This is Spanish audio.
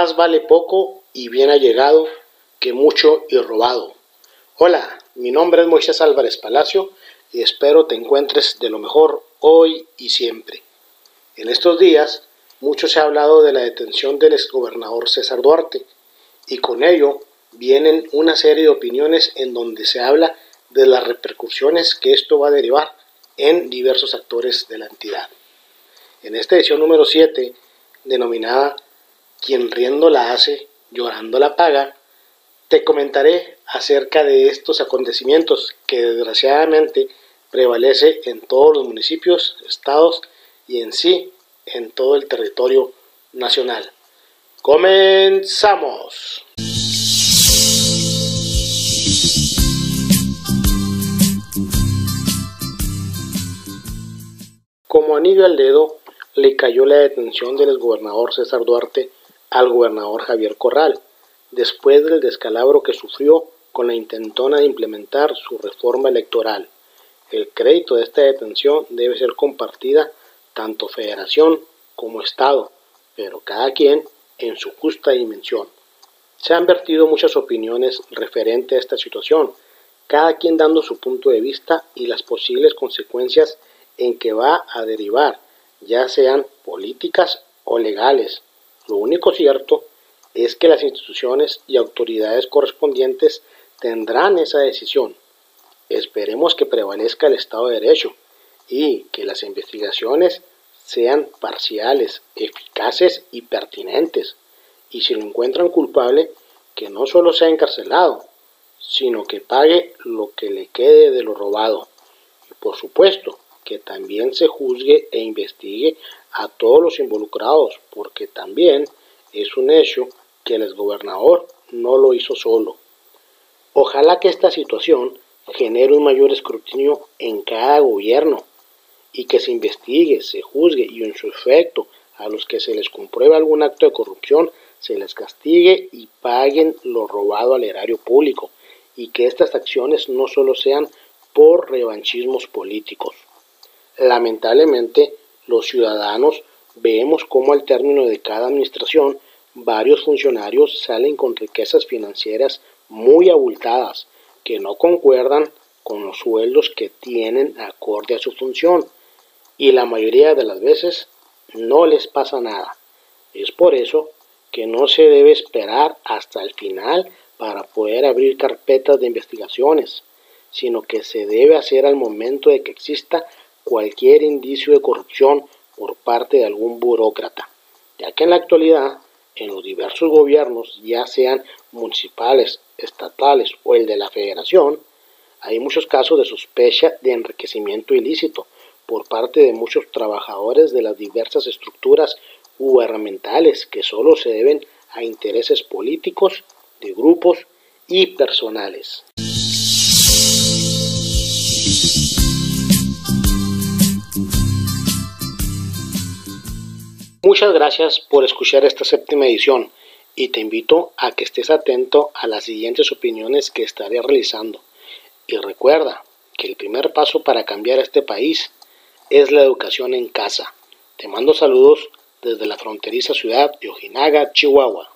Más vale poco y bien allegado que mucho y robado. Hola, mi nombre es Moisés Álvarez Palacio y espero te encuentres de lo mejor hoy y siempre. En estos días, mucho se ha hablado de la detención del exgobernador César Duarte y con ello vienen una serie de opiniones en donde se habla de las repercusiones que esto va a derivar en diversos actores de la entidad. En esta edición número 7, denominada Quien riendo la hace, llorando la paga, te comentaré acerca de estos acontecimientos que desgraciadamente prevalece en todos los municipios, estados y en sí en todo el territorio nacional. Comenzamos. Como anillo al dedo, le cayó la detención del exgobernador César Duarte al gobernador Javier Corral, después del descalabro que sufrió con la intentona de implementar su reforma electoral. El crédito de esta detención debe ser compartida tanto federación como Estado, pero cada quien en su justa dimensión. Se han vertido muchas opiniones referente a esta situación, cada quien dando su punto de vista y las posibles consecuencias en que va a derivar, ya sean políticas o legales. Lo único cierto es que las instituciones y autoridades correspondientes tendrán esa decisión. Esperemos que prevalezca el Estado de Derecho y que las investigaciones sean parciales, eficaces y pertinentes. Y si lo encuentran culpable, que no solo sea encarcelado, sino que pague lo que le quede de lo robado. Y por supuesto, que también se juzgue e investigue a todos los involucrados, porque también es un hecho que el exgobernador no lo hizo solo. Ojalá que esta situación genere un mayor escrutinio en cada gobierno y que se investigue, se juzgue y en su efecto a los que se les compruebe algún acto de corrupción se les castigue y paguen lo robado al erario público y que estas acciones no solo sean por revanchismos políticos. Lamentablemente, los ciudadanos vemos cómo al término de cada administración varios funcionarios salen con riquezas financieras muy abultadas que no concuerdan con los sueldos que tienen acorde a su función y la mayoría de las veces no les pasa nada. Es por eso que no se debe esperar hasta el final para poder abrir carpetas de investigaciones, sino que se debe hacer al momento de que exista cualquier indicio de corrupción por parte de algún burócrata, ya que en la actualidad en los diversos gobiernos, ya sean municipales, estatales o el de la federación, hay muchos casos de sospecha de enriquecimiento ilícito por parte de muchos trabajadores de las diversas estructuras gubernamentales que solo se deben a intereses políticos, de grupos y personales. Muchas gracias por escuchar esta séptima edición y te invito a que estés atento a las siguientes opiniones que estaré realizando. Y recuerda que el primer paso para cambiar este país es la educación en casa. Te mando saludos desde la fronteriza ciudad de Ojinaga, Chihuahua.